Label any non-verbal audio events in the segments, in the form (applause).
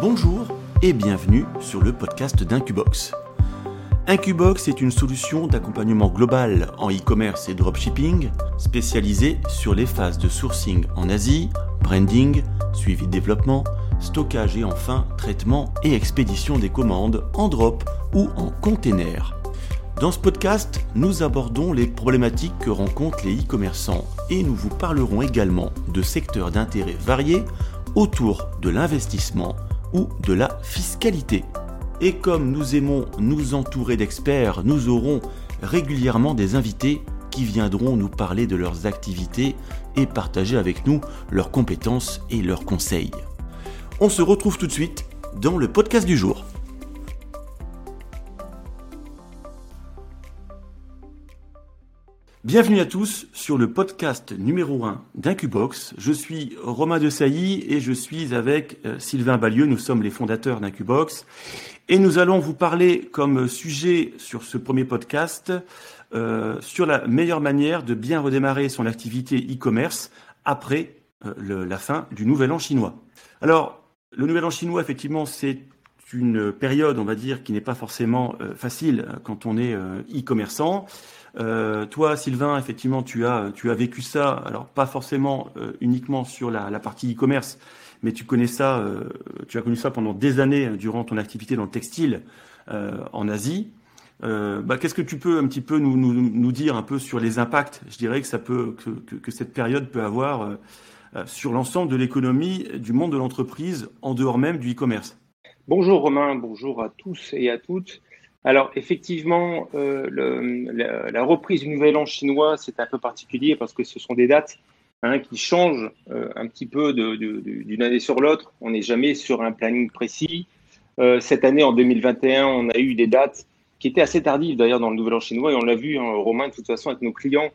Bonjour et bienvenue sur le podcast d'Incubox. Incubox est une solution d'accompagnement global en e-commerce et dropshipping spécialisée sur les phases de sourcing en Asie, branding, suivi de développement, stockage et enfin traitement et expédition des commandes en drop ou en container. Dans ce podcast, nous abordons les problématiques que rencontrent les e-commerçants et nous vous parlerons également de secteurs d'intérêt variés autour de l'investissement ou de la fiscalité. Et comme nous aimons nous entourer d'experts, nous aurons régulièrement des invités qui viendront nous parler de leurs activités et partager avec nous leurs compétences et leurs conseils. On se retrouve tout de suite dans le podcast du jour. Bienvenue à tous sur le podcast numéro 1 d'Incubox. Je suis Romain de Sailly et je suis avec euh, Sylvain Balieu. Nous sommes les fondateurs d'Incubox. Et nous allons vous parler comme sujet sur ce premier podcast euh, sur la meilleure manière de bien redémarrer son activité e-commerce après euh, la fin du Nouvel An chinois. Alors, le Nouvel An chinois, effectivement, c'est une période, on va dire, qui n'est pas forcément facile quand on est e-commerçant. Euh, toi, Sylvain, effectivement, tu as, vécu ça, alors pas forcément euh, uniquement sur la, partie e-commerce, mais tu connais ça, euh, tu as connu ça pendant des années durant ton activité dans le textile en Asie. Bah, Qu'est-ce que tu peux un petit peu nous, dire un peu sur les impacts, je dirais que ça peut, que cette période peut avoir sur l'ensemble de l'économie du monde de l'entreprise en dehors même du e-commerce. Bonjour Romain, bonjour à tous et à toutes. Alors effectivement, euh, la, reprise du Nouvel An chinois, c'est un peu particulier parce que ce sont des dates hein, qui changent euh, un petit peu d'une année sur l'autre. On n'est jamais sur un planning précis. Euh, cette année, en 2021, on a eu des dates qui étaient assez tardives d'ailleurs dans le Nouvel An chinois et on l'a vu, hein, Romain, de toute façon, avec nos clients,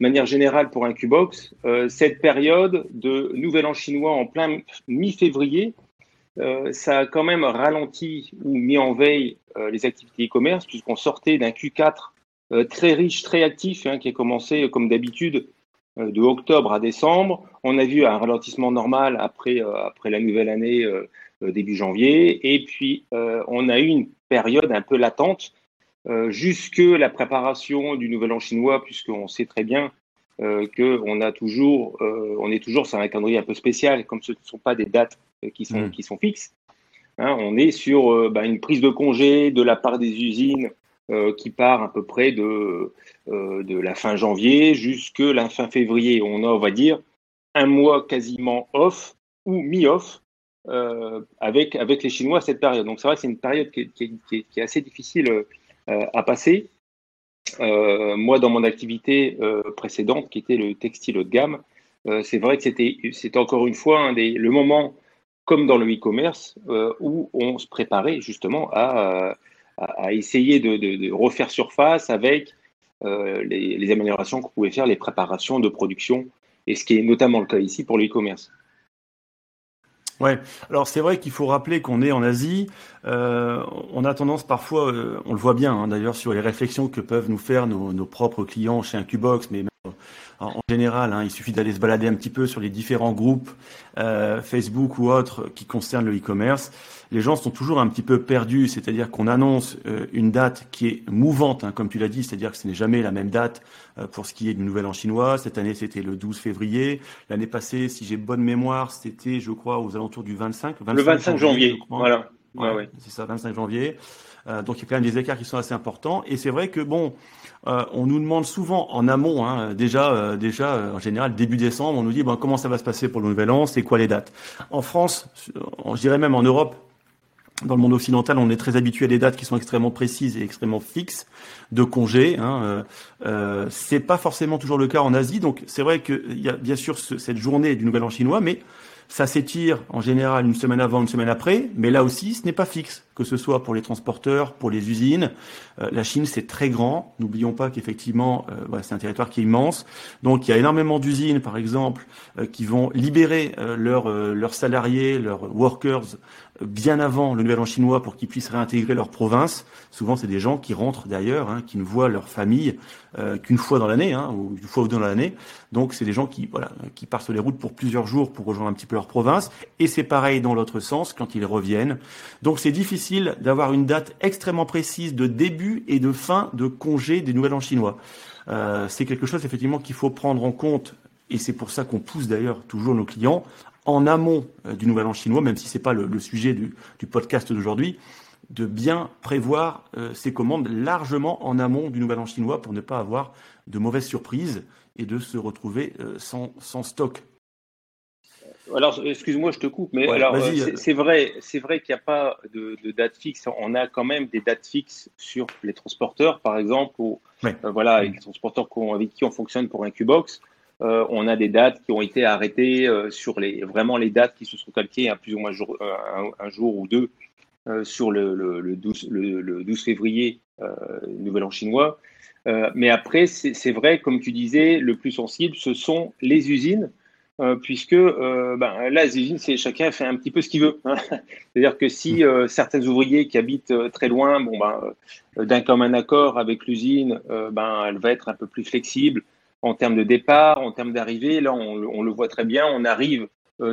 de manière générale pour un Qbox. Cette période de Nouvel An chinois en plein mi-février, euh, ça a quand même ralenti ou mis en veille euh, les activités e-commerce, puisqu'on sortait d'un Q4 euh, très riche, très actif, hein, qui a commencé comme d'habitude de octobre à décembre. On a vu un ralentissement normal après, après la nouvelle année début janvier, et puis on a eu une période un peu latente jusque la préparation du Nouvel An chinois, puisqu'on sait très bien qu'on a toujours, on est toujours sur un calendrier un peu spécial, comme ce ne sont pas des dates qui sont, mm. qui sont fixes. Hein, on est sur euh, bah, une prise de congé de la part des usines euh, qui part à peu près de, de la fin janvier jusque la fin février. On a, on va dire, un mois quasiment off ou mi-off avec, avec les Chinois à cette période. Donc c'est vrai que c'est une période qui, qui, qui, est assez difficile à passer. moi, dans mon activité précédente, qui était le textile haut de gamme, c'est vrai que c'était encore une fois des, le moment comme dans le e-commerce, euh, où on se préparait justement à, à, essayer de, refaire surface avec euh, les, améliorations qu'on pouvait faire, les préparations de production, et ce qui est notamment le cas ici pour le e-commerce. Ouais, alors c'est vrai qu'il faut rappeler qu'on est en Asie. Euh, on a tendance parfois, euh, on le voit bien hein, d'ailleurs sur les réflexions que peuvent nous faire nos, propres clients chez un Qbox, mais en général, hein, il suffit d'aller se balader un petit peu sur les différents groupes euh, Facebook ou autres qui concernent le e-commerce. Les gens sont toujours un petit peu perdus, c'est-à-dire qu'on annonce euh, une date qui est mouvante, hein, comme tu l'as dit, c'est-à-dire que ce n'est jamais la même date euh, pour ce qui est du Nouvel An chinois. Cette année, c'était le 12 février. L'année passée, si j'ai bonne mémoire, c'était, je crois, aux alentours du 25. 25 le 25 janvier, voilà. Ouais, ouais. C'est ça, 25 janvier. Euh, donc il y a quand même des écarts qui sont assez importants. Et c'est vrai que bon, euh, on nous demande souvent en amont, hein, déjà, euh, déjà euh, en général début décembre, on nous dit bon, comment ça va se passer pour le Nouvel An, c'est quoi les dates? En France, je dirais même en Europe, dans le monde occidental, on est très habitué à des dates qui sont extrêmement précises et extrêmement fixes de congés. Hein. Euh, euh, c'est pas forcément toujours le cas en Asie. Donc c'est vrai qu'il y a bien sûr ce, cette journée du Nouvel An chinois, mais ça s'étire en général une semaine avant, une semaine après. Mais là aussi, ce n'est pas fixe. que ce soit pour les transporteurs, pour les usines. Euh, la Chine, c'est très grand. N'oublions pas qu'effectivement, euh, c'est un territoire qui est immense. Donc, il y a énormément d'usines, par exemple, euh, qui vont libérer leurs, leurs salariés, leurs workers bien avant le Nouvel An chinois pour qu'ils puissent réintégrer leur province. Souvent, c'est des gens qui rentrent d'ailleurs, hein, qui ne voient leur famille qu'une fois dans l'année, hein, ou une fois ou deux dans l'année. Donc, c'est des gens qui, voilà, qui partent sur les routes pour plusieurs jours pour rejoindre un petit peu Et c'est pareil dans l'autre sens quand ils reviennent. Donc, c'est difficile d'avoir une date extrêmement précise de début et de fin de congé des Nouvel An chinois. Euh, c'est quelque chose effectivement qu'il faut prendre en compte et c'est pour ça qu'on pousse d'ailleurs toujours nos clients en amont euh, du Nouvel An chinois, même si c'est pas le, sujet du, podcast d'aujourd'hui, de bien prévoir euh, ces commandes largement en amont du Nouvel An chinois pour ne pas avoir de mauvaises surprises et de se retrouver sans, sans stock alors, excuse-moi, je te coupe, mais alors euh, c'est vrai, c'est vrai qu'il n'y a pas de, date fixe. On a quand même des dates fixes sur les transporteurs, par exemple, ou euh, voilà, avec les transporteurs avec qui on fonctionne pour un Qbox. Euh, on a des dates qui ont été arrêtées sur les vraiment les dates qui se sont calquées à plus ou moins jour, un, jour ou deux sur le, le, 12, le, 12, février, Nouvel An chinois. mais après, c'est vrai, comme tu disais, le plus sensible, ce sont les usines euh, puisque euh, ben, là, les usines, c'est chacun fait un petit peu ce qu'il veut. Hein. (laughs) C'est-à-dire que si euh, certains ouvriers qui habitent euh, très loin, bon, ben, euh, d'un commun accord avec l'usine, ben, elle va être un peu plus flexible en termes de départ, en termes d'arrivée. Là, on, on, le voit très bien. On arrive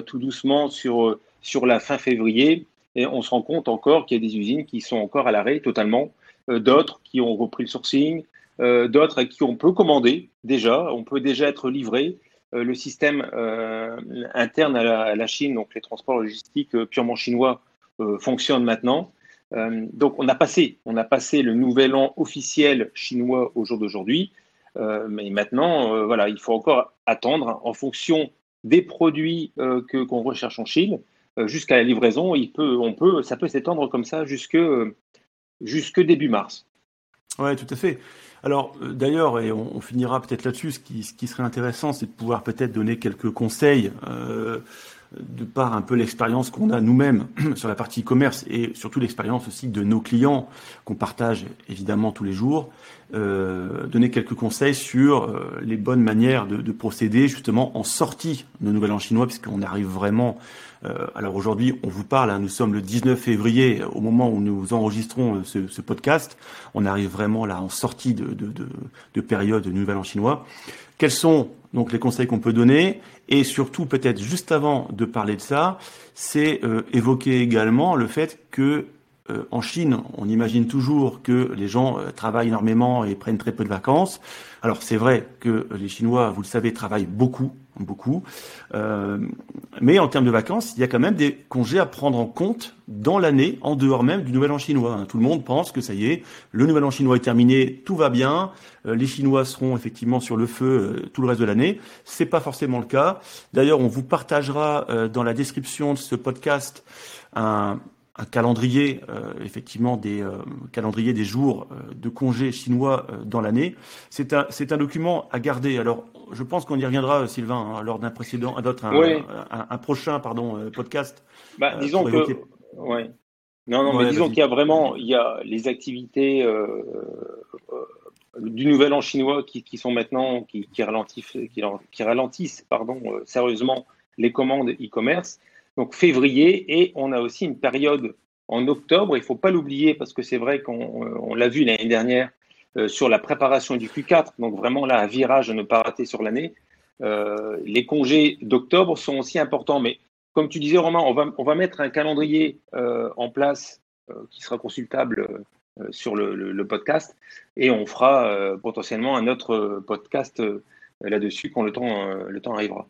tout doucement sur, sur la fin février et on se rend compte encore qu'il y a des usines qui sont encore à l'arrêt totalement, d'autres qui ont repris le sourcing, d'autres à qui on peut commander déjà, on peut déjà être livré. Euh, le système euh, interne à la, Chine, donc les transports logistiques euh, purement chinois, fonctionne maintenant. donc on a passé, on a passé le nouvel an officiel chinois au jour d'aujourd'hui, mais maintenant, voilà, il faut encore attendre en fonction des produits que qu'on recherche en Chine jusqu'à la livraison. On peut, ça peut s'étendre comme ça jusque jusque début mars. Ouais, tout à fait. Alors euh, d'ailleurs, et on, finira peut-être là-dessus, ce qui, serait intéressant, c'est de pouvoir peut-être donner quelques conseils euh, de par un peu l'expérience qu'on a nous-mêmes (clears throat) sur la partie e-commerce et surtout l'expérience aussi de nos clients qu'on partage évidemment tous les jours, euh, donner quelques conseils sur euh, les bonnes manières de, de, procéder justement en sortie de Nouvel An chinois, puisqu'on arrive vraiment. Euh, alors aujourd'hui, on vous parle, hein, nous sommes le 19 février, au moment où nous enregistrons euh, ce, ce podcast, on arrive vraiment là en sortie de, de, de, de période de Nouvel An chinois. Quels sont donc les conseils qu'on peut donner et surtout peut-être juste avant de parler de ça, c'est euh, évoquer également le fait que euh, en Chine, on imagine toujours que les gens euh, travaillent énormément et prennent très peu de vacances. Alors c'est vrai que les Chinois, vous le savez, travaillent beaucoup, beaucoup. Euh, mais en termes de vacances, il y a quand même des congés à prendre en compte dans l'année, en dehors même du Nouvel An chinois. Hein. Tout le monde pense que ça y est, le Nouvel An chinois est terminé, tout va bien, les Chinois seront effectivement sur le feu tout le reste de l'année. C'est pas forcément le cas. D'ailleurs, on vous partagera dans la description de ce podcast un, un calendrier, euh, effectivement, des euh, calendriers des jours euh, de congés chinois dans l'année. C'est un, c'est un document à garder. Alors, je pense qu'on y reviendra, Sylvain, hein, lors d'un précédent, d'autres, un, un, prochain, pardon, podcast. Bah, disons que, ouais. Non, non, mais disons qu'il y a vraiment, il y a les activités du Nouvel An chinois qui, qui sont maintenant, qui, qui ralentissent, qui, qui ralentissent, pardon, sérieusement les commandes e-commerce donc février, et on a aussi une période en octobre, il ne faut pas l'oublier parce que c'est vrai qu'on l'a vu l'année dernière euh, sur la préparation du Q4, donc vraiment là, un virage à ne pas rater sur l'année. Euh, les congés d'octobre sont aussi importants, mais comme tu disais Romain, on va, on va mettre un calendrier euh, en place qui sera consultable sur le, le, podcast et on fera potentiellement un autre podcast là-dessus quand le temps, le temps arrivera.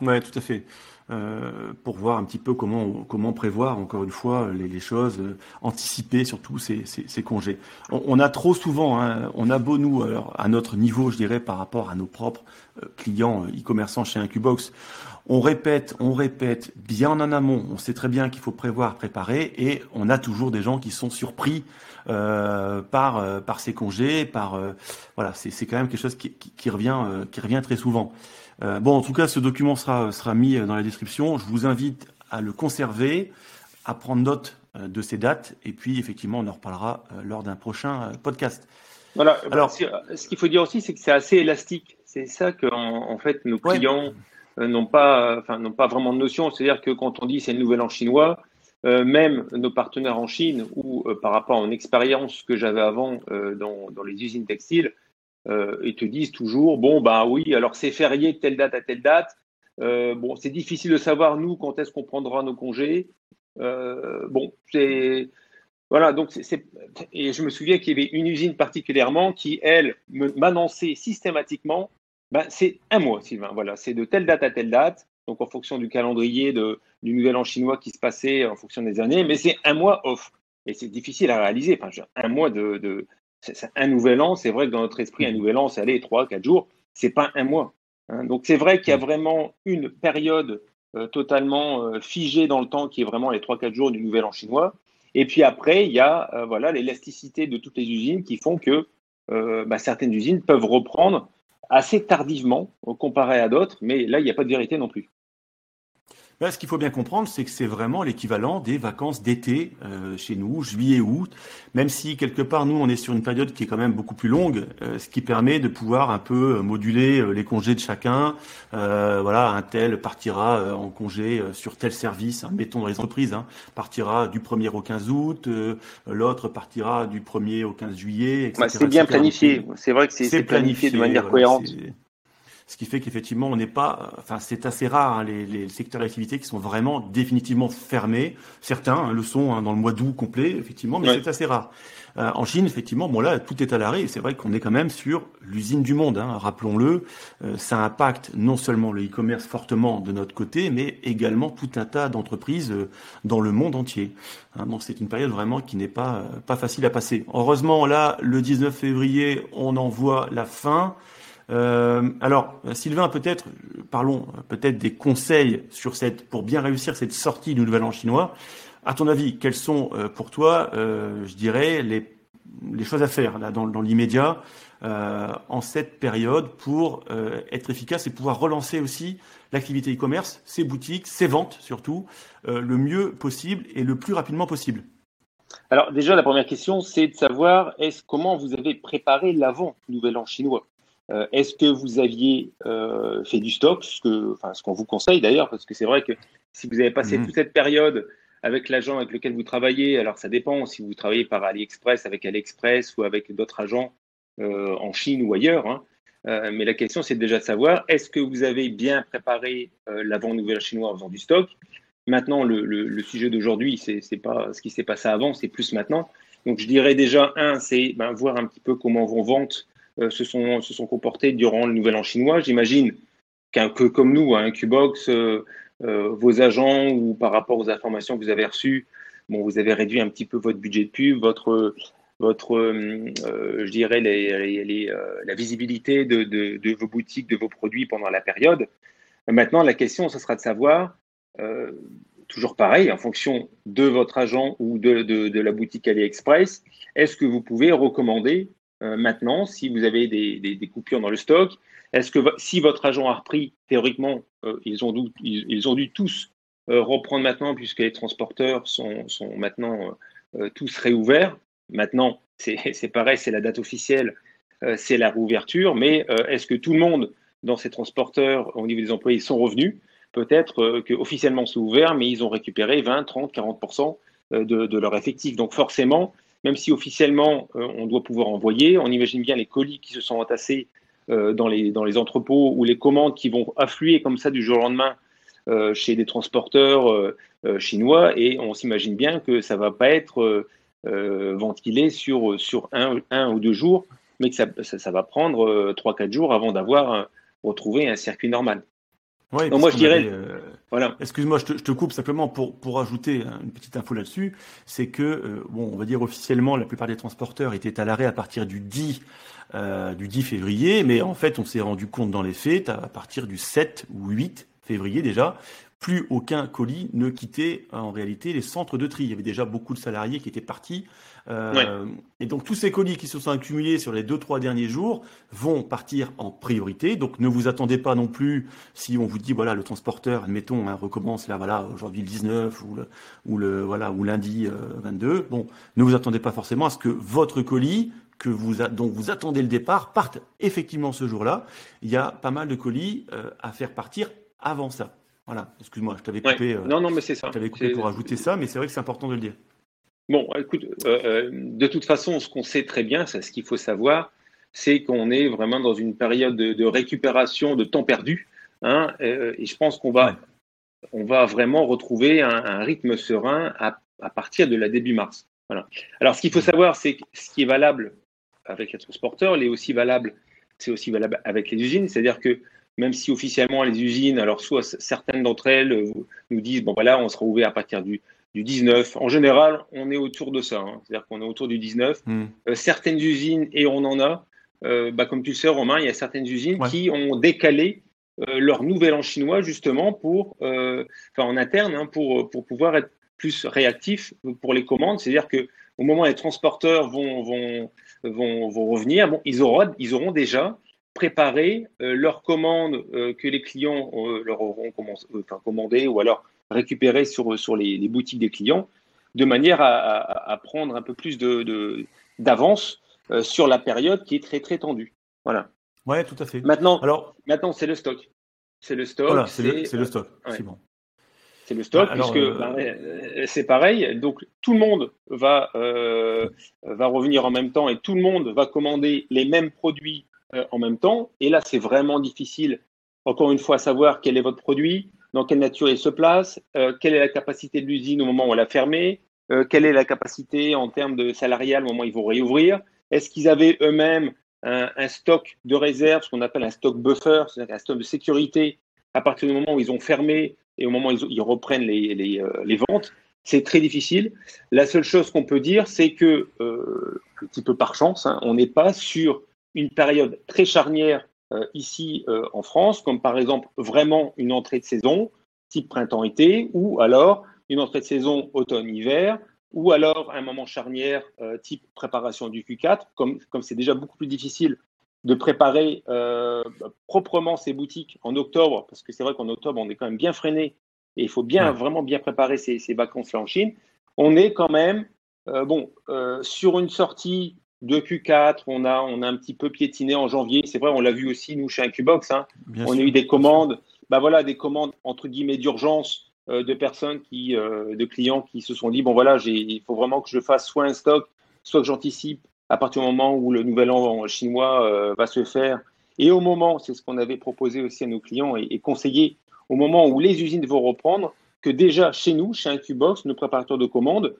Oui, tout à fait. Euh, pour voir un petit peu comment comment prévoir encore une fois les, les choses, euh, anticiper surtout ces, ces, ces congés. On, on, a trop souvent, hein, on a beau nous alors à notre niveau, je dirais par rapport à nos propres euh, clients e-commerçants chez Incubox, on répète, on répète bien en amont. On sait très bien qu'il faut prévoir, préparer, et on a toujours des gens qui sont surpris euh, par par ces congés, par voilà, c'est quand même quelque chose qui, qui, qui revient qui revient très souvent. Euh, bon, en tout cas, ce document sera, sera mis dans la description. Je vous invite à le conserver, à prendre note de ces dates. Et puis, effectivement, on en reparlera lors d'un prochain podcast. Voilà. Alors, ce qu'il faut dire aussi, c'est que c'est assez élastique. C'est ça que, en, fait, nos clients n'ont pas, enfin, n'ont pas vraiment de notion. C'est-à-dire que quand on dit c'est une nouvelle en chinois, même nos partenaires en Chine ou par rapport à une expérience que j'avais avant dans, dans, les usines textiles, ils te disent toujours bon bah oui alors c'est férié de telle date à telle date euh, bon, c'est difficile de savoir, nous, quand est-ce qu'on prendra nos congés. Euh, bon, c'est. Voilà, donc c'est. Et je me souviens qu'il y avait une usine particulièrement qui, elle, m'annonçait systématiquement ben, c'est un mois, Sylvain. Voilà, c'est de telle date à telle date. Donc, en fonction du calendrier de, du nouvel an chinois qui se passait en fonction des années, mais c'est un mois off. Et c'est difficile à réaliser. Enfin, un mois de un nouvel an, c'est vrai que dans notre esprit, un nouvel an, c'est aller trois, quatre jours. C'est pas un mois. Hein, donc c'est vrai qu'il y a mm. vraiment une période euh, totalement euh, figée dans le temps qui est vraiment les 3-4 jours du Nouvel An chinois. Et puis après, il y a euh, voilà l'élasticité de toutes les usines qui font que bah, certaines usines peuvent reprendre assez tardivement comparé à d'autres, mais là, il n'y a pas de vérité non plus ce qu'il faut bien comprendre, c'est que c'est vraiment l'équivalent des vacances d'été euh, chez nous, juillet-août, même si quelque part, nous, on est sur une période qui est quand même beaucoup plus longue, euh, ce qui permet de pouvoir un peu euh, moduler les congés de chacun. voilà, un tel partira en congé sur tel service, hein, mettons dans les entreprises, hein, partira du 1er au 15 août, l'autre partira du 1er au 15 juillet, etc. c'est bien planifié, c'est vrai que c'est planifié, de manière cohérente. Ce qui fait qu'effectivement, on n'est pas, enfin, c'est assez rare hein, les, les, secteurs d'activité qui sont vraiment définitivement fermés. Certains hein, le sont hein, dans le mois d'août complet, effectivement, mais c'est assez rare. Euh, en Chine, effectivement, bon là, tout est à l'arrêt. C'est vrai qu'on est quand même sur l'usine du monde. Hein, Rappelons-le, euh, ça impacte non seulement le e-commerce fortement de notre côté, mais également tout un tas d'entreprises euh, dans le monde entier. Hein, donc c'est une période vraiment qui n'est pas pas facile à passer. Heureusement, là, le 19 février, on en voit la fin. Euh, alors, Sylvain, peut-être, parlons peut-être des conseils sur cette, pour bien réussir cette sortie du Nouvel An chinois. À ton avis, quelles sont euh, pour toi, euh, je dirais, les, les, choses à faire là dans, dans l'immédiat euh, en cette période pour euh, être efficace et pouvoir relancer aussi l'activité e-commerce, ses boutiques, ses ventes surtout, le mieux possible et le plus rapidement possible? Alors déjà, la première question, c'est de savoir est-ce comment vous avez préparé l'avant Nouvel An chinois? Euh, est-ce que vous aviez euh, fait du stock, ce enfin, qu'on vous conseille d'ailleurs, parce que c'est vrai que si vous avez passé mmh. toute cette période avec l'agent avec lequel vous travaillez, alors ça dépend si vous travaillez par AliExpress avec AliExpress ou avec d'autres agents euh, en Chine ou ailleurs. Hein. mais la question, c'est déjà de savoir est-ce que vous avez bien préparé l'avant nouvelle chinois en faisant du stock? Maintenant, le, le, sujet d'aujourd'hui, c'est n'est pas ce qui s'est passé avant, c'est plus maintenant. Donc, je dirais déjà un, c'est ben, voir un petit peu comment vont ventes euh, se, sont, se sont comportés durant le Nouvel An chinois. J'imagine qu'un que comme nous, un Qbox, euh, euh, vos agents ou par rapport aux informations que vous avez reçues, bon, vous avez réduit un petit peu votre budget de pub, votre, votre je dirais, les, les, la visibilité de, de, de, vos boutiques, de vos produits pendant la période. Maintenant, la question, ce sera de savoir, toujours pareil, en fonction de votre agent ou de, de la boutique AliExpress, est-ce que vous pouvez recommander euh, maintenant, si vous avez des, coupures dans le stock, est-ce que si votre agent a repris, théoriquement, euh, ils, ont dû, ils, ont dû tous euh, reprendre maintenant puisque les transporteurs sont, maintenant tous réouverts. Maintenant, (laughs) c'est pareil, c'est la date officielle, c'est la réouverture, mais est-ce que tout le monde dans ces transporteurs, au niveau des employés, sont revenus? Peut-être qu'officiellement c'est ouvert, mais ils ont récupéré 20, 30, 40 de, de leur effectif. Donc forcément, même si officiellement euh, on doit pouvoir envoyer, on imagine bien les colis qui se sont entassés euh, dans, les, dans les entrepôts ou les commandes qui vont affluer comme ça du jour au lendemain euh, chez des transporteurs chinois et on s'imagine bien que ça ne va pas être ventilé sur, sur un, un, ou deux jours, mais que ça, ça, va prendre 3-4 jours avant d'avoir retrouvé un circuit normal. Oui, moi je dirais. Euh, voilà. Excuse-moi, je, te, coupe simplement pour, pour ajouter une petite info là-dessus. C'est que, euh, bon, on va dire officiellement, la plupart des transporteurs étaient à l'arrêt à partir du 10, euh, du 10 février, mais en fait, on s'est rendu compte dans les faits à partir du 7 ou 8 février déjà, plus aucun colis ne quittait en réalité les centres de tri. Il y avait déjà beaucoup de salariés qui étaient partis. Euh, et donc tous ces colis qui se sont accumulés sur les deux trois derniers jours vont partir en priorité. Donc ne vous attendez pas non plus si on vous dit voilà le transporteur, admettons, hein, recommence là voilà aujourd'hui le 19 ou le, ou le voilà ou lundi 22. Euh, bon, ne vous attendez pas forcément à ce que votre colis que vous dont vous attendez le départ parte effectivement ce jour-là. Il y a pas mal de colis euh, à faire partir avant ça. Voilà, excuse-moi, je t'avais coupé. non, non, mais c'est ça. Je t'avais coupé pour ajouter ça, mais c'est vrai que c'est important de le dire. Bon, écoute, euh, euh, de toute façon, ce qu'on sait très bien, c'est ce qu'il faut savoir, c'est qu'on est vraiment dans une période de, récupération de temps perdu. Hein, euh, et je pense qu'on va, on va vraiment retrouver un, rythme serein à, partir de la début mars. Voilà. Alors, ce qu'il faut savoir, c'est que ce qui est valable avec les transporteurs, est aussi valable, c'est aussi valable avec les usines. C'est-à-dire que même si officiellement les usines, alors soit certaines d'entre elles nous disent, bon voilà, on sera ouvert à partir du, du 19. En général, on est autour de ça. Hein. C'est-à-dire qu'on est autour du 19. Hmm. Euh, certaines usines, et on en a, euh, bah, comme tu le sais, Romain, il y a certaines usines qui ont décalé euh, leur nouvel an chinois justement pour, en interne, hein, pour, pour pouvoir être plus réactifs pour les commandes. C'est-à-dire que au moment où les transporteurs vont, vont, vont, vont revenir, bon, ils, auront, ils auront déjà préparé leurs commandes que les clients leur auront commandé ou alors récupérer sur, sur les, boutiques des clients, de manière à, prendre un peu plus d'avance de, euh, sur la période qui est très très tendue. Voilà. Ouais, tout à fait. Maintenant, Alors, maintenant c'est le stock. C'est le stock. Voilà, c'est le, stock. C'est bon. C'est le stock, puisque euh, bah, euh, c'est pareil. Donc tout le monde va, va revenir en même temps et tout le monde va commander les mêmes produits en même temps. Et là, c'est vraiment difficile, encore une fois, à savoir quel est votre produit, dans quelle nature il se place, euh, quelle est la capacité de l'usine au moment où elle a fermé, euh, quelle est la capacité en termes de salarial au moment où ils vont réouvrir, est-ce qu'ils avaient eux-mêmes un, stock de réserve, ce qu'on appelle un stock buffer, c'est-à-dire un stock de sécurité à partir du moment où ils ont fermé et au moment où ils, reprennent les, euh, ventes, c'est très difficile. La seule chose qu'on peut dire, c'est que, un petit peu par chance, hein, on n'est pas sur une période très charnière ici euh, en France, comme par exemple vraiment une entrée de saison type printemps-été, ou alors une entrée de saison automne-hiver, ou alors un moment charnière euh, type préparation du Q4, comme comme c'est déjà beaucoup plus difficile de préparer proprement ces boutiques en octobre, parce que c'est vrai qu'en octobre, on est quand même bien freiné et il faut bien, vraiment bien préparer ces, ces vacances-là en Chine. On est quand même, bon, sur une sortie de Q4, on a, on a un petit peu piétiné en janvier. C'est vrai, on l'a vu aussi, nous, chez Incubox. Hein. on a eu des commandes, bah voilà, des commandes entre guillemets d'urgence euh, de personnes qui, euh, de clients qui se sont dit bon voilà, il faut vraiment que je fasse soit un stock, soit que j'anticipe à partir du moment où le nouvel an chinois euh, va se faire. Et au moment, c'est ce qu'on avait proposé aussi à nos clients et, et, conseillé, au moment où les usines vont reprendre, que déjà chez nous, chez Incubox, nos préparateurs de commandes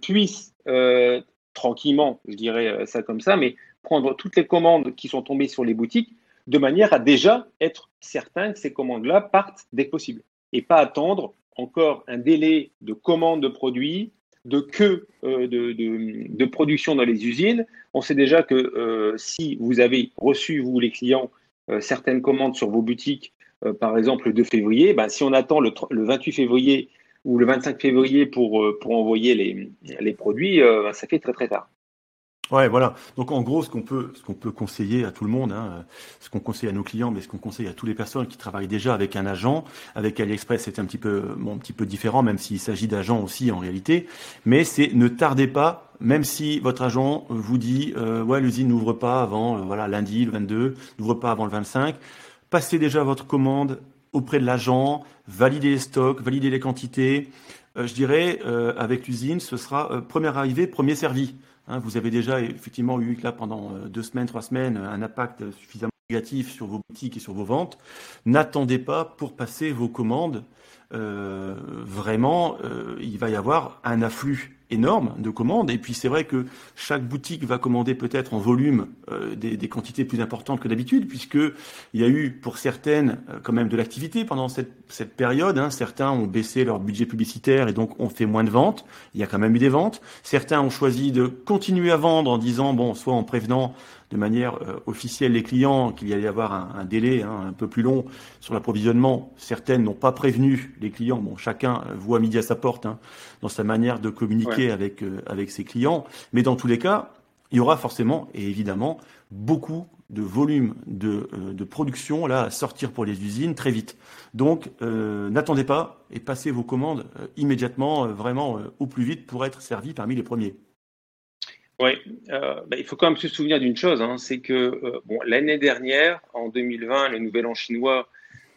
puissent tranquillement, je dirais euh, ça comme ça, mais prendre toutes les commandes qui sont tombées sur les boutiques de manière à déjà être certain que ces commandes-là partent dès que possible et pas attendre encore un délai de commande de produits, de queue euh, de, production dans les usines. On sait déjà que euh, si vous avez reçu, vous les clients, certaines commandes sur vos boutiques, par exemple le 2 février, ben, si on attend le, le 28 février ou le 25 février pour, euh, pour envoyer les, produits, euh, ça fait très très tard. Ouais, voilà. Donc en gros, ce qu'on peut, conseiller à tout le monde, hein, ce qu'on conseille à nos clients, mais ce qu'on conseille à toutes les personnes qui travaillent déjà avec un agent, avec AliExpress, c'est un petit peu, différent, même s'il s'agit d'agents aussi en réalité. Mais c'est ne tardez pas, même si votre agent vous dit, euh, ouais, l'usine n'ouvre pas avant, voilà, lundi, le 22, n'ouvre pas avant le 25. Passez déjà votre commande auprès de l'agent, valider les stocks, valider les quantités. Euh, je dirais, euh, avec l'usine, ce sera euh, premier arrivé, premier servi. Hein, vous avez déjà effectivement eu là pendant deux semaines, trois semaines un impact suffisamment négatif sur vos boutiques et sur vos ventes. N'attendez pas pour passer vos commandes. vraiment, il va y avoir un afflux énorme de commandes. Et puis c'est vrai que chaque boutique va commander peut-être en volume euh, des, des, quantités plus importantes que d'habitude, puisque il y a eu pour certaines euh, quand même de l'activité pendant cette, cette période. Hein. Certains ont baissé leur budget publicitaire et donc ont fait moins de ventes. Il y a quand même eu des ventes. Certains ont choisi de continuer à vendre en disant bon, soit en prévenant de manière euh, officielle les clients qu'il y allait y avoir un, délai hein, un peu plus long sur l'approvisionnement. Certaines n'ont pas prévenu les clients. Bon, chacun voit midi à sa porte hein, dans sa manière de communiquer avec euh, avec ses clients. Mais dans tous les cas, il y aura forcément et évidemment beaucoup de volume de, euh, de, production là à sortir pour les usines très vite. Donc n'attendez pas et passez vos commandes immédiatement, vraiment au plus vite pour être servi parmi les premiers. Oui, euh, bah, il faut quand même se souvenir d'une chose, hein, c'est que euh, bon, l'année dernière, en 2020, le Nouvel An chinois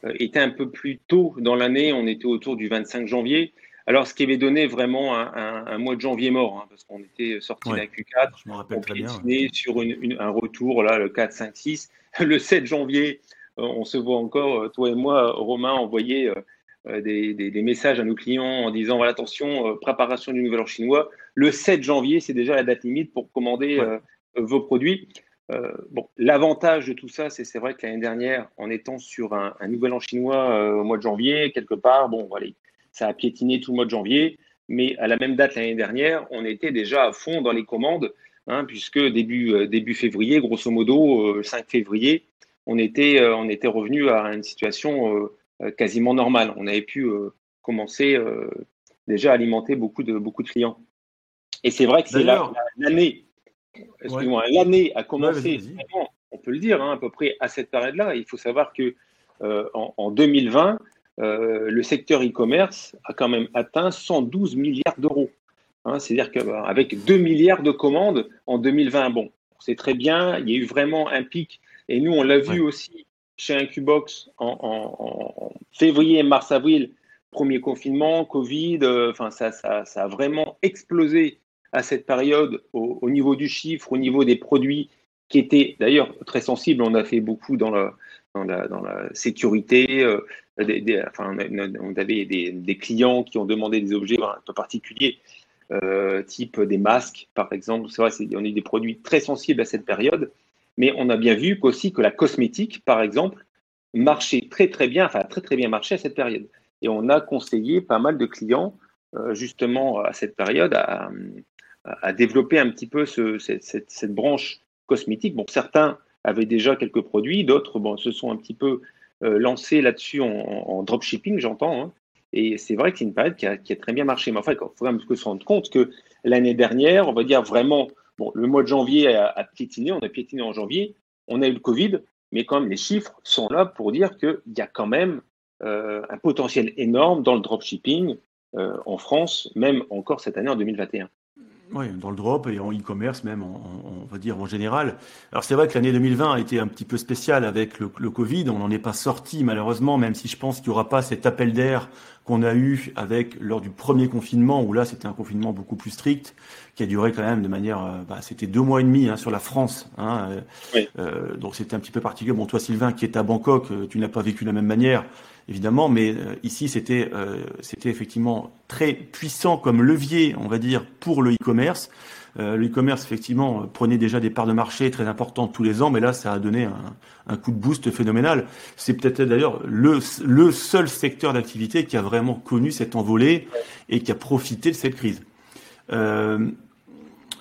euh, était un peu plus tôt dans l'année, on était autour du 25 janvier. Alors, ce qui avait donné vraiment un, un, un mois de janvier mort, hein, parce qu'on était sorti d'un Q4, je me rappelle on très bien, sur une, une, un retour, là, le 4, 5, 6. Le 7 janvier, on se voit encore, toi et moi, Romain, envoyer euh, des, des, messages à nos clients en disant voilà, attention, euh, préparation du nouvel an chinois. Le 7 janvier, c'est déjà la date limite pour commander euh, vos produits. bon, l'avantage de tout ça, c'est c'est vrai que l'année dernière, en étant sur un, nouvel an chinois au mois de janvier, quelque part, bon, voilà, ça a piétiné tout le mois de janvier, mais à la même date l'année dernière, on était déjà à fond dans les commandes, hein, puisque début, début février, grosso modo, 5 février, on était, on était revenu à une situation euh, quasiment normal. On avait pu euh, commencer euh, déjà à alimenter beaucoup de, beaucoup de clients. Et c'est vrai que c'est l'année, l'année a commencé, on peut le dire, hein, à peu près à cette période-là. Il faut savoir que en, 2020, le secteur e-commerce a quand même atteint 112 milliards d'euros. Hein, c'est-à-dire qu'avec 2 milliards de commandes en 2020, bon, c'est très bien, il y a eu vraiment un pic. Et nous, on l'a vu aussi chez Incubox en, en, février, mars, avril, premier confinement, Covid, euh, enfin ça, ça, ça, a vraiment explosé à cette période au, niveau du chiffre, au niveau des produits qui étaient d'ailleurs très sensibles. On a fait beaucoup dans la, dans la, sécurité. Euh, on avait des, clients qui ont demandé des objets un peu particuliers, euh, type des masques, par exemple. On a eu des produits très sensibles à cette période. Mais on a bien vu qu'aussi que la cosmétique, par exemple, marchait très très bien, enfin très très bien marché à cette période. Et on a conseillé pas mal de clients euh, justement à cette période à, développer un petit peu cette, branche cosmétique. Bon, certains avaient déjà quelques produits, d'autres bon, se sont un petit peu euh, lancés là-dessus en, dropshipping, j'entends. Hein. Et c'est vrai que c'est une période qui a, très bien marché. Mais en fait, il faut quand même se rendre compte que l'année dernière, on va dire vraiment Bon, le mois de janvier a, piétiné, on a piétiné en janvier, on a eu le Covid, mais quand même les chiffres sont là pour dire qu'il y a quand même euh, un potentiel énorme dans le dropshipping euh, en France, même encore cette année en 2021. Oui, dans le drop et en e-commerce même, on, va dire en général. Alors c'est vrai que l'année 2020 a été un petit peu spéciale avec le, le Covid. On n'en est pas sorti malheureusement, même si je pense qu'il n'y aura pas cet appel d'air qu'on a eu avec lors du premier confinement, où là c'était un confinement beaucoup plus strict, qui a duré quand même de manière, euh, bah, c'était deux mois et demi hein, sur la France. Hein, euh, euh, donc c'était un petit peu particulier. Bon, toi Sylvain qui est à Bangkok, tu n'as pas vécu de la même manière évidemment, mais ici c'était c'était effectivement très puissant comme levier, on va dire, pour le e-commerce. Euh, l'e-commerce, effectivement, prenait déjà des parts de marché très importantes tous les ans, mais là, ça a donné un, coup de boost phénoménal. C'est peut-être d'ailleurs le, le seul secteur d'activité qui a vraiment connu cette envolée et qui a profité de cette crise. Euh,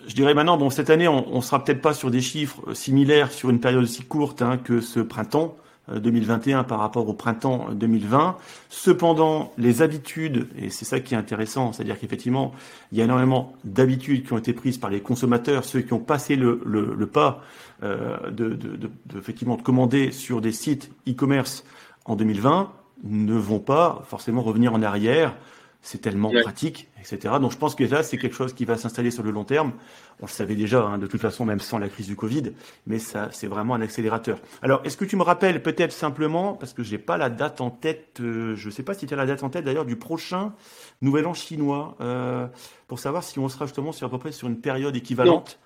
je dirais maintenant, bon, cette année, on, on sera peut-être pas sur des chiffres similaires sur une période aussi courte hein, que ce printemps. 2021 par rapport au printemps 2020. Cependant, les habitudes, et c'est ça qui est intéressant, c'est-à-dire qu'effectivement, il y a énormément d'habitudes qui ont été prises par les consommateurs, ceux qui ont passé le, le, pas euh, de, de, de, effectivement, de commander sur des sites e-commerce en 2020, ne vont pas forcément revenir en arrière c'est tellement pratique, etc. Donc je pense que là, c'est quelque chose qui va s'installer sur le long terme. On le savait déjà, hein, de toute façon, même sans la crise du Covid, mais ça, c'est vraiment un accélérateur. Alors, est-ce que tu me rappelles peut-être simplement, parce que j'ai pas la date en tête, euh, je sais pas si tu as la date en tête d'ailleurs, du prochain Nouvel An chinois, euh, pour savoir si on sera justement sur à peu près sur une période équivalente.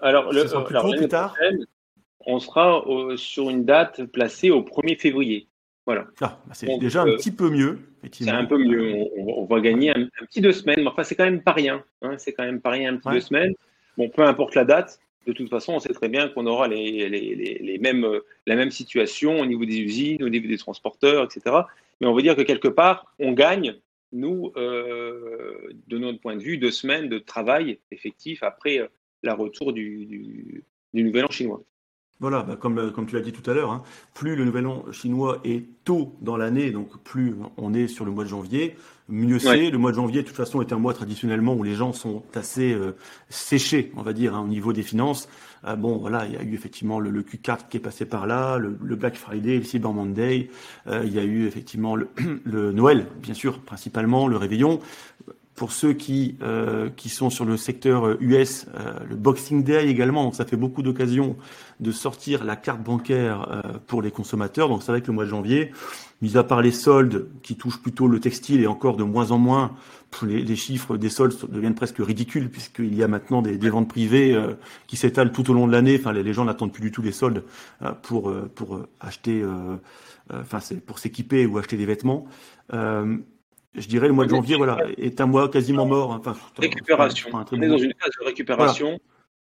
Alors, le, plus, tard? on sera sur une date placée au 1er février. Voilà. Ah, bah, c'est déjà un petit peu mieux. C'est un peu mieux. On, va gagner un, petit deux semaines. Mais enfin, c'est quand même pas rien. Hein. C'est quand même pas rien un petit deux semaines. Bon, peu importe la date, de toute façon, on sait très bien qu'on aura les, les, les, mêmes, la même situation au niveau des usines, au niveau des transporteurs, etc. Mais on veut dire que quelque part, on gagne, nous, euh, de notre point de vue, deux semaines de travail effectif après euh, la retour du, du, du nouvel an chinois. Voilà, bah, comme, euh, comme tu l'as dit tout à l'heure, hein, plus le nouvel an chinois est tôt dans l'année, donc plus on est sur le mois de janvier, mieux c'est. Le mois de janvier, de toute façon, est un mois traditionnellement où les gens sont assez euh, séchés, on va dire, hein, au niveau des finances. Euh, bon, voilà, il y a eu effectivement le, Q4 qui est passé par là, le, Black Friday, le Cyber Monday. il y a eu effectivement le, (clears throat) le Noël, bien sûr, principalement, le réveillon pour ceux qui, euh, qui sont sur le secteur US, euh, euh, le Boxing Day également. Donc ça fait beaucoup d'occasions de sortir la carte bancaire pour les consommateurs. Donc c'est vrai que le mois de janvier, mis à part les soldes qui touchent plutôt le textile et encore de moins en moins, les, chiffres des soldes deviennent presque ridicules puisqu'il y a maintenant des, ventes privées qui s'étalent tout au long de l'année. Enfin, les, gens n'attendent plus du tout les soldes pour, pour acheter, enfin, pour s'équiper ou acheter des vêtements je dirais le mois de janvier voilà, est un mois quasiment mort. Enfin, récupération. On est dans une phase de récupération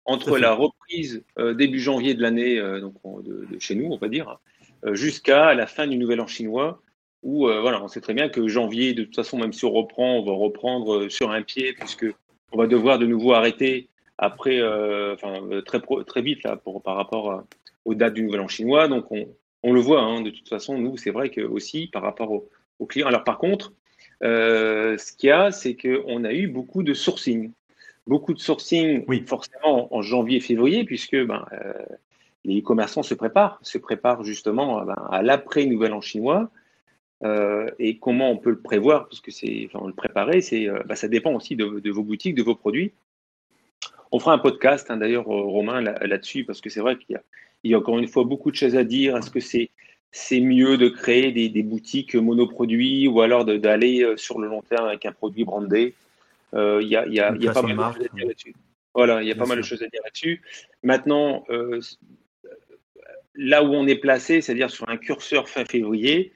entre la reprise euh, début janvier de l'année, euh, donc de, chez nous, on va dire, euh, jusqu'à la fin du Nouvel An chinois, où voilà, on sait très bien que janvier, de toute façon, même si on reprend, on va reprendre sur un pied, puisque on va devoir de nouveau arrêter après, enfin, très, très vite là, pour, par rapport aux dates du Nouvel An chinois. Donc on, on le voit, hein, de toute façon, nous, c'est vrai que aussi par rapport aux clients. Alors par contre, ce qu'il y a, c'est qu'on a eu beaucoup de sourcing. Beaucoup de sourcing, oui. forcément, en janvier, février, puisque ben, euh, les commerçants se préparent, se préparent justement ben, à l'après Nouvel An chinois. Euh, et comment on peut le prévoir, parce que c'est, enfin, le préparer, c'est, ben, ça dépend aussi de, vos boutiques, de vos produits. On fera un podcast, hein, d'ailleurs, Romain, là-dessus, parce que c'est vrai qu'il y y a encore une fois beaucoup de choses à dire. Est-ce que c'est c'est mieux de créer des, boutiques monoproduits ou alors d'aller euh, sur le long terme avec un produit brandé. Euh, il y a, y a, y a pas mal de choses à dire là-dessus. Voilà, il y a pas mal de choses à dire là-dessus. Maintenant, euh, là où on est placé, c'est-à-dire sur un curseur fin février,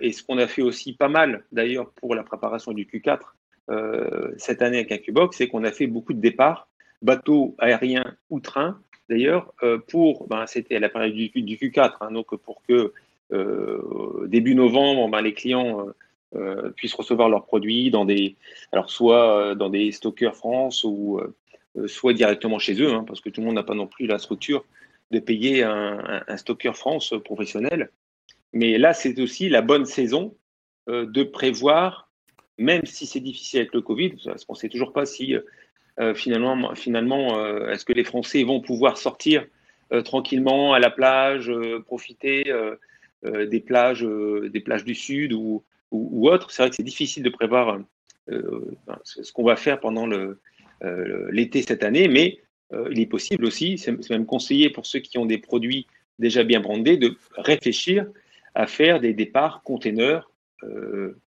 et ce qu'on a fait aussi pas mal d'ailleurs pour la préparation du Q4 cette année avec un Qbox, c'est qu'on a fait beaucoup de départs, bateaux aériens ou trains, D'ailleurs, euh, pour, ben, c'était à la période du, Q4, hein, donc pour que euh, début novembre, ben, les clients euh, puissent recevoir leurs produits dans des, alors soit dans des stockers France ou soit directement chez eux, hein, parce que tout le monde n'a pas non plus la structure de payer un, un, France professionnel. Mais là, c'est aussi la bonne saison de prévoir, même si c'est difficile avec le Covid, parce qu'on ne sait toujours pas si euh, finalement, finalement euh, est-ce que les Français vont pouvoir sortir euh, tranquillement à la plage, profiter des plages, des plages du sud ou, ou, autres? C'est vrai que c'est difficile de prévoir ce qu'on va faire pendant l'été cette année, mais il est possible aussi, c'est même conseillé pour ceux qui ont des produits déjà bien brandés, de réfléchir à faire des départs containers,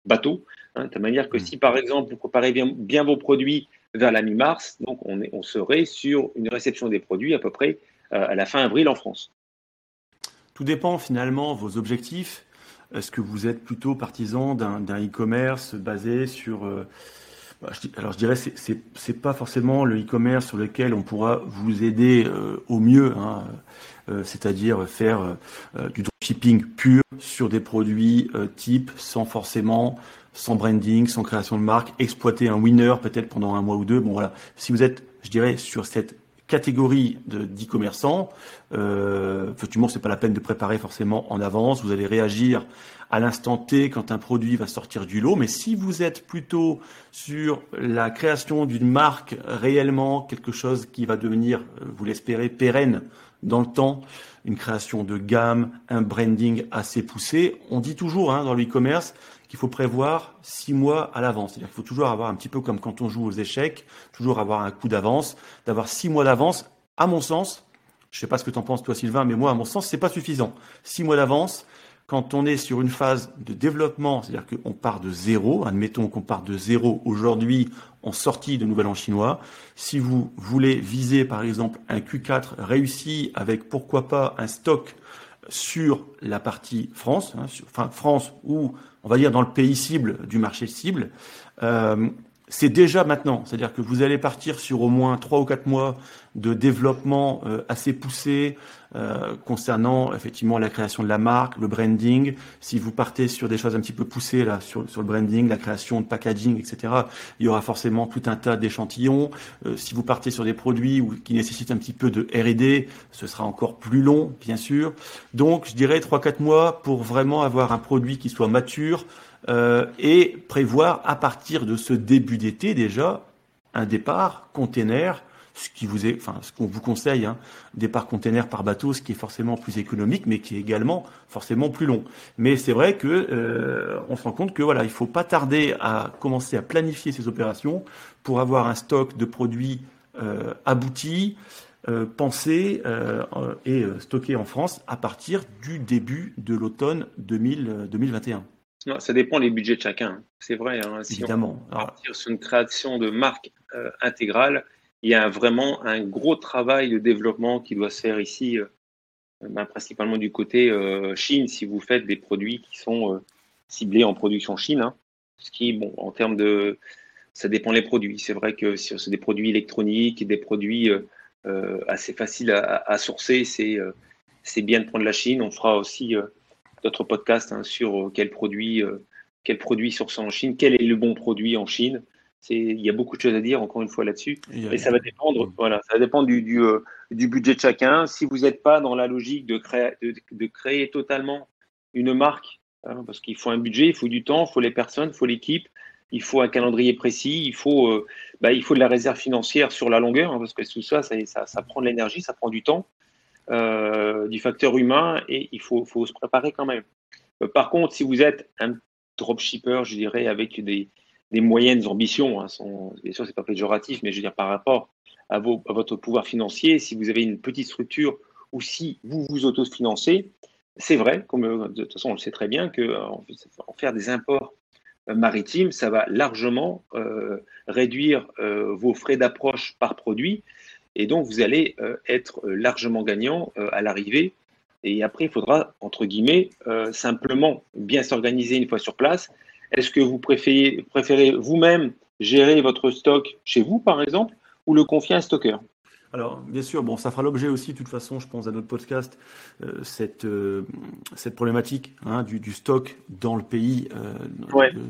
bateaux, hein, de manière que mmh. si par exemple vous préparez bien, bien vos produits vers la mi-mars. Donc, on, serait sur une réception des produits à peu près euh, à la fin avril en France. Tout dépend finalement vos objectifs. Est-ce que vous êtes plutôt partisan d'un e-commerce basé sur euh, alors je dirais c'est c'est pas forcément le e-commerce sur lequel on pourra vous aider euh, au mieux, hein, c'est-à-dire faire du dropshipping pur sur des produits type sans forcément sans branding, sans création de marque, exploiter un winner peut-être pendant un mois ou deux. Bon voilà, si vous êtes, je dirais, sur cette catégorie de d'e-commerçants, euh, effectivement, c'est pas la peine de préparer forcément en avance. Vous allez réagir à l'instant T quand un produit va sortir du lot. Mais si vous êtes plutôt sur la création d'une marque réellement, quelque chose qui va devenir, euh, vous l'espérez, pérenne dans le temps, une création de gamme, un branding assez poussé. On dit toujours hein, dans le e-commerce, qu'il faut prévoir six mois à l'avance. C'est-à-dire qu'il faut toujours avoir un petit peu comme quand on joue aux échecs, toujours avoir un coup d'avance, d'avoir six mois d'avance. À mon sens, je sais pas ce que tu en penses toi Sylvain, mais moi à mon sens c'est pas suffisant. Six mois d'avance, quand on est sur une phase de développement, c'est-à-dire qu'on part de zéro, admettons qu'on part de zéro aujourd'hui en sortie de Nouvel An chinois, si vous voulez viser par exemple un Q4 réussi avec pourquoi pas un stock sur la partie France, hein, enfin France ou on va dire dans le pays cible du marché cible. Euh, c'est déjà maintenant, c'est-à-dire que vous allez partir sur au moins trois ou quatre mois de développement euh, assez poussé euh, concernant effectivement la création de la marque, le branding. Si vous partez sur des choses un petit peu poussées là sur, le branding, la création de packaging, etc., il y aura forcément tout un tas d'échantillons. Euh, si vous partez sur des produits qui nécessitent un petit peu de R&D, ce sera encore plus long, bien sûr. Donc, je dirais trois quatre mois pour vraiment avoir un produit qui soit mature euh, et prévoir à partir de ce début d'été déjà un départ container, ce qui vous est, enfin ce qu'on vous conseille, hein, départ container par bateau, ce qui est forcément plus économique, mais qui est également forcément plus long. Mais c'est vrai que euh, on se rend compte que voilà, il faut pas tarder à commencer à planifier ces opérations pour avoir un stock de produits euh, aboutis. Euh, pensé euh, et stocké en France à partir du début de l'automne 2021 ça dépend des budgets de chacun. C'est vrai. Hein. Si Évidemment. on partir sur une création de marque euh, intégrale, il y a vraiment un gros travail de développement qui doit se faire ici, euh, ben, principalement du côté euh, Chine, si vous faites des produits qui sont ciblés en production Chine. Hein. ce qui, bon, en termes de. Ça dépend des produits. C'est vrai que si c'est des produits électroniques, des produits assez faciles à, à sourcer, c'est bien de prendre la Chine. On fera aussi d'autres podcasts hein, sur euh, quel produit, euh, quel produit source en Chine, quel est le bon produit en Chine. Il y a beaucoup de choses à dire, encore une fois, là-dessus. Et ça va dépendre, voilà, ça va dépendre du, du, euh, du budget de chacun. Si vous n'êtes pas dans la logique de créer, de, de créer totalement une marque, hein, parce qu'il faut un budget, il faut du temps, il faut les personnes, il faut l'équipe, il faut un calendrier précis, il faut, bah, il faut de la réserve financière sur la longueur, hein, parce que tout ça, ça, ça, ça prend de l'énergie, ça prend du temps. Euh, du facteur humain et il faut, se préparer quand même. Euh, par contre, si vous êtes un dropshipper, je dirais, avec des, moyennes ambitions, hein, bien sûr, c'est pas péjoratif, mais je veux dire, par rapport à, votre pouvoir financier, si vous avez une petite structure ou si vous vous autofinancez, c'est vrai, comme euh, de toute façon on le sait très bien, que en faire des imports maritimes, ça va largement réduire vos frais d'approche par produit et donc, vous allez euh, être euh, largement gagnant euh, à l'arrivée. Et après, il faudra, entre guillemets, simplement bien s'organiser une fois sur place. Est-ce que vous préférez, préférez vous-même gérer votre stock chez vous, par exemple, ou le confier à un stocker? Alors, bien sûr, bon, ça fera l'objet aussi, de toute façon, je pense à notre podcast, cette, cette problématique hein, du, stock dans le pays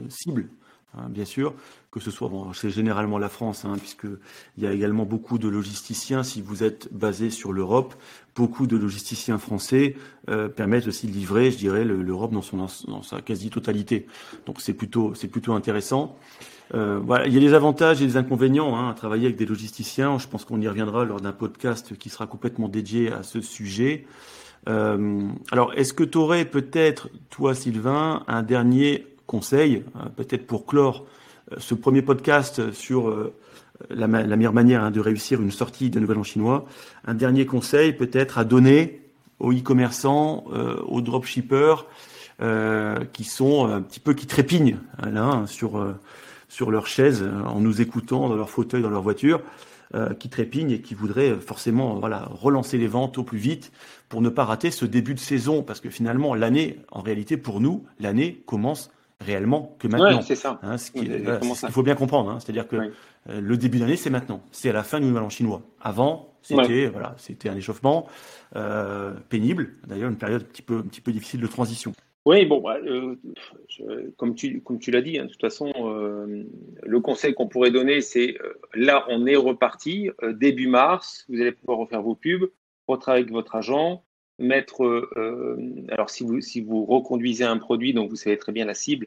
cible, hein, bien sûr que ce soit, bon, c'est généralement la France, hein, puisqu'il y a également beaucoup de logisticiens, si vous êtes basé sur l'Europe, beaucoup de logisticiens français euh, permettent aussi de livrer, je dirais, l'Europe dans, son, dans sa quasi-totalité. Donc c'est plutôt, c'est plutôt intéressant. Euh, voilà, il y a des avantages et des inconvénients hein, à travailler avec des logisticiens. Je pense qu'on y reviendra lors d'un podcast qui sera complètement dédié à ce sujet. Euh, alors, est-ce que tu aurais peut-être, toi Sylvain, un dernier conseil, euh, peut-être pour clore ce premier podcast sur euh, la, meilleure manière hein, de réussir une sortie de Nouvel An chinois, un dernier conseil peut-être à donner aux e-commerçants, euh, aux dropshippers, euh, qui sont un petit peu qui trépignent hein, là, sur sur leur chaise en nous écoutant dans leur fauteuil, dans leur voiture, qui trépignent et qui voudraient forcément voilà relancer les ventes au plus vite pour ne pas rater ce début de saison. Parce que finalement l'année, en réalité pour nous, l'année commence réellement que maintenant. c'est ça. Hein, ce qu'il faut bien comprendre. Hein, C'est-à-dire que euh, le début d'année, c'est maintenant. C'est à la fin du Nouvel An chinois. Avant, c'était voilà, c'était un échauffement euh, pénible. D'ailleurs, une période un petit peu, un petit peu difficile de transition. Oui, bon, bah, euh, comme tu, comme tu l'as dit, hein, de toute façon, le conseil qu'on pourrait donner, c'est là, on est reparti début mars. Vous allez pouvoir refaire vos pubs, retravailler avec votre agent, mettre, euh, alors si vous, si vous reconduisez un produit, donc vous savez très bien la cible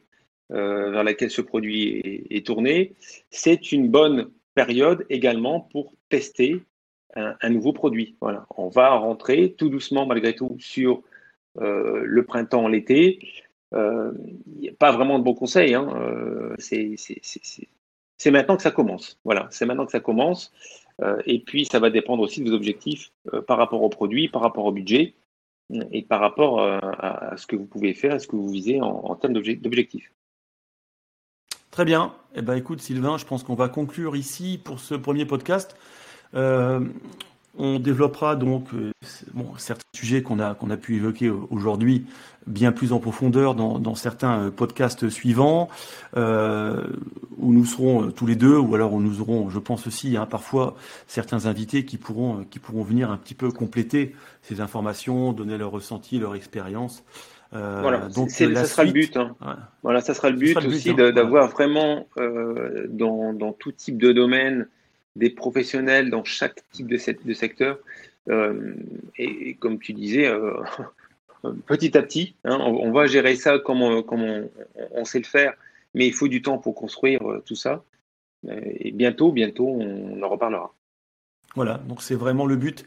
euh, vers laquelle ce produit est, tourné, c'est une bonne période également pour tester un, nouveau produit. Voilà, on va rentrer tout doucement malgré tout sur euh, le printemps, l'été. Il n'y a pas vraiment de bons conseils. Hein. c'est maintenant que ça commence. Voilà, c'est maintenant que ça commence. et puis, ça va dépendre aussi de vos objectifs par rapport au produit, par rapport au budget et par rapport euh, à, ce que vous pouvez faire, à ce que vous visez en, termes d'objectifs. Très bien. Eh ben, écoute, Sylvain, je pense qu'on va conclure ici pour ce premier podcast. Euh, On développera donc euh, bon, certains sujets qu'on a, qu'on a pu évoquer aujourd'hui bien plus en profondeur dans, dans certains euh, podcasts suivants, euh, où nous serons tous les deux, ou alors où nous aurons, je pense aussi, hein, parfois certains invités qui pourront, qui pourront venir un petit peu compléter ces informations, donner leur ressenti, leur expérience. Euh, voilà, donc c'est, ça sera le but. Hein. Voilà, ça sera le but, aussi hein. d'avoir vraiment euh, dans, dans, tout type de domaine des professionnels dans chaque type de, secteur. Euh, et, comme tu disais, euh, (laughs) petit à petit, hein, on, va gérer ça comme, on, on, sait le faire, mais il faut du temps pour construire euh, tout ça. Et bientôt, bientôt, on en reparlera. Voilà, donc c'est vraiment le but.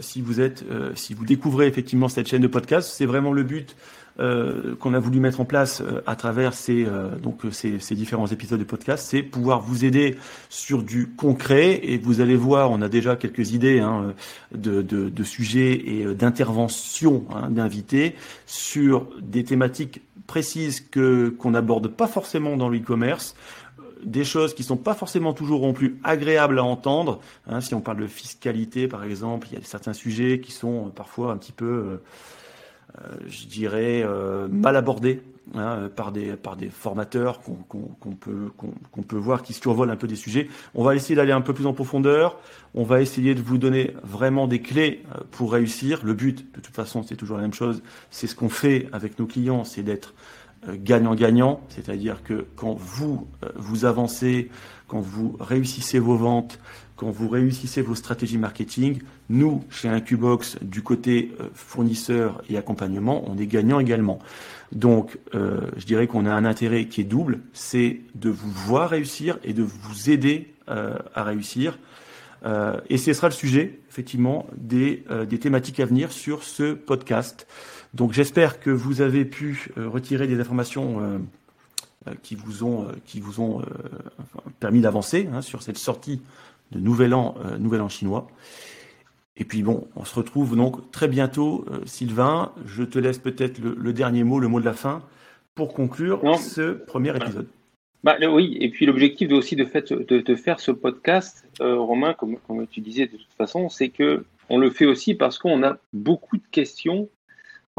Si vous êtes, si vous découvrez effectivement cette chaîne de podcast, c'est vraiment le but euh, qu'on a voulu mettre en place euh, à travers ces, euh, donc ces, différents épisodes de podcast, c'est pouvoir vous aider sur du concret. Et vous allez voir, on a déjà quelques idées hein, de, de, de, sujets et d'interventions hein, d'invités sur des thématiques précises que qu'on n'aborde pas forcément dans l'e-commerce des choses qui sont pas forcément toujours non plus agréables à entendre. Hein, si on parle de fiscalité, par exemple, il y a certains sujets qui sont parfois un petit peu euh, je dirais, euh, mal abordé hein, par, des, par des formateurs qu'on peut, peut voir qui survolent un peu des sujets. On va essayer d'aller un peu plus en profondeur. On va essayer de vous donner vraiment des clés euh, pour réussir. Le but, de toute façon, c'est toujours la même chose. C'est ce qu'on fait avec nos clients, c'est d'être gagnant-gagnant. C'est-à-dire que quand vous, vous avancez, quand vous réussissez vos ventes, quand vous réussissez vos stratégies marketing, nous, chez Incubox, du côté euh, fournisseur et accompagnement, on est gagnant également. Donc, euh, je dirais qu'on a un intérêt qui est double, c'est de vous voir réussir et de vous aider euh, à réussir. et ce sera le sujet, effectivement, des, des thématiques à venir sur ce podcast. Donc, j'espère que vous avez pu retirer des informations qui vous ont, qui vous ont permis d'avancer hein, sur cette sortie de Nouvel An, euh, Nouvel An chinois. Et puis bon, on se retrouve donc très bientôt, euh, Sylvain. Je te laisse peut-être le, dernier mot, le mot de la fin, pour conclure ce premier épisode. Bah, oui, et puis l'objectif aussi de, fait, de, faire ce podcast, euh, Romain, comme, comme, tu disais de toute façon, c'est que on le fait aussi parce qu'on a beaucoup de questions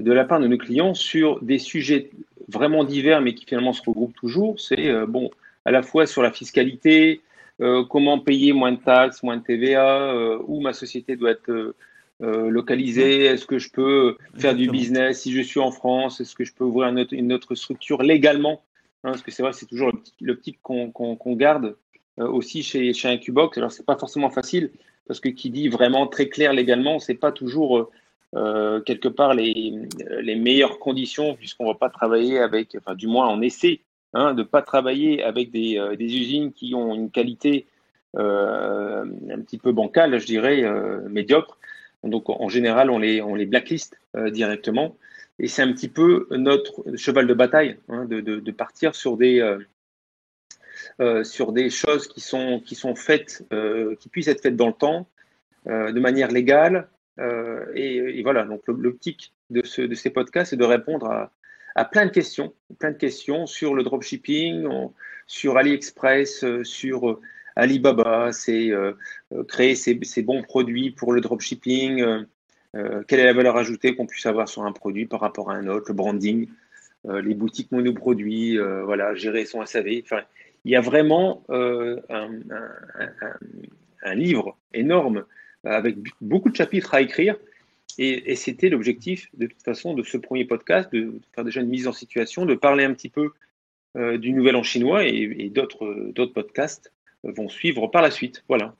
de la part de nos clients sur des sujets vraiment divers, mais qui finalement se regroupent toujours. C'est bon, à la fois sur la fiscalité, euh, comment payer moins de taxes, moins de TVA, euh, où ma société doit être euh, localisée, est-ce que je peux faire du business si je suis en France, est-ce que je peux ouvrir une autre, structure légalement hein, Parce que c'est vrai, c'est toujours petit, qu'on garde aussi chez, chez Incubox. Alors, c'est pas forcément facile parce que qui dit vraiment très clair légalement, c'est pas toujours quelque part les, les meilleures conditions puisqu'on va pas travailler avec, enfin, du moins, on essaie Hein, de ne pas travailler avec des, euh, des, usines qui ont une qualité euh, un petit peu bancale, je dirais, euh, médiocre. Donc en général, on les, on les blacklist directement. Et c'est un petit peu notre cheval de bataille hein, de, de, de, partir sur des, sur des choses qui sont, qui sont faites, qui puissent être faites dans le temps, de manière légale. Et, et, voilà, donc l'optique de, ce, de ces podcasts, c'est de répondre à, plein de questions, plein de questions sur le dropshipping, sur AliExpress, euh, sur euh, Alibaba, c'est euh, créer ces, bons produits pour le dropshipping, quelle est la valeur ajoutée qu'on puisse avoir sur un produit par rapport à un autre, le branding, les boutiques monoproduits, voilà, gérer son SAV. Enfin, il y a vraiment un, livre énorme avec beaucoup de chapitres à écrire et, c'était l'objectif, de toute façon, de ce premier podcast, de faire déjà une mise en situation, de parler un petit peu euh, du Nouvel An chinois et, d'autres podcasts vont suivre par la suite. Voilà.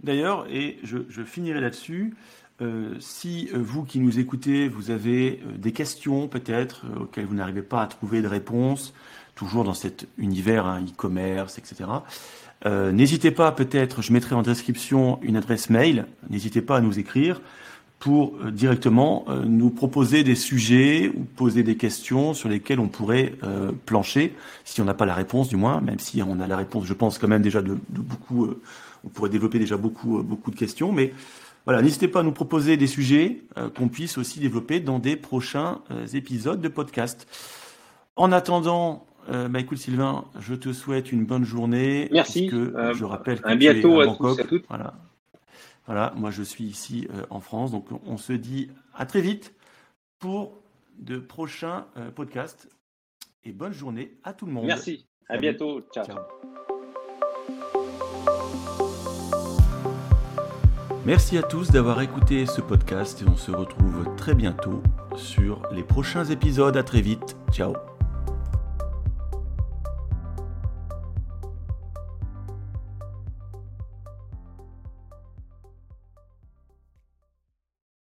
D'ailleurs, et je, finirai là-dessus, euh, si euh, vous qui nous écoutez, vous avez des questions peut-être auxquelles vous n'arrivez pas à trouver de réponse, toujours dans cet univers hein, e-commerce, etc., n'hésitez pas peut-être, je mettrai en description une adresse mail, n'hésitez pas à nous écrire pour euh, directement euh, nous proposer des sujets ou poser des questions sur lesquelles on pourrait euh, plancher, si on n'a pas la réponse du moins, même si on a la réponse, je pense quand même déjà de, beaucoup, on pourrait développer déjà beaucoup, beaucoup de questions, mais voilà, n'hésitez pas à nous proposer des sujets qu'on puisse aussi développer dans des prochains épisodes de podcast. En attendant, bah écoute Sylvain, je te souhaite une bonne journée. Merci. je rappelle que à bientôt à Bangkok. à tous, à toutes. Voilà. Voilà, moi je suis ici en France, donc on se dit à très vite pour de prochains podcasts. Et bonne journée à tout le monde. Merci. À bientôt. Ciao. Merci à tous d'avoir écouté ce podcast et on se retrouve très bientôt sur les prochains épisodes. À très vite. Ciao.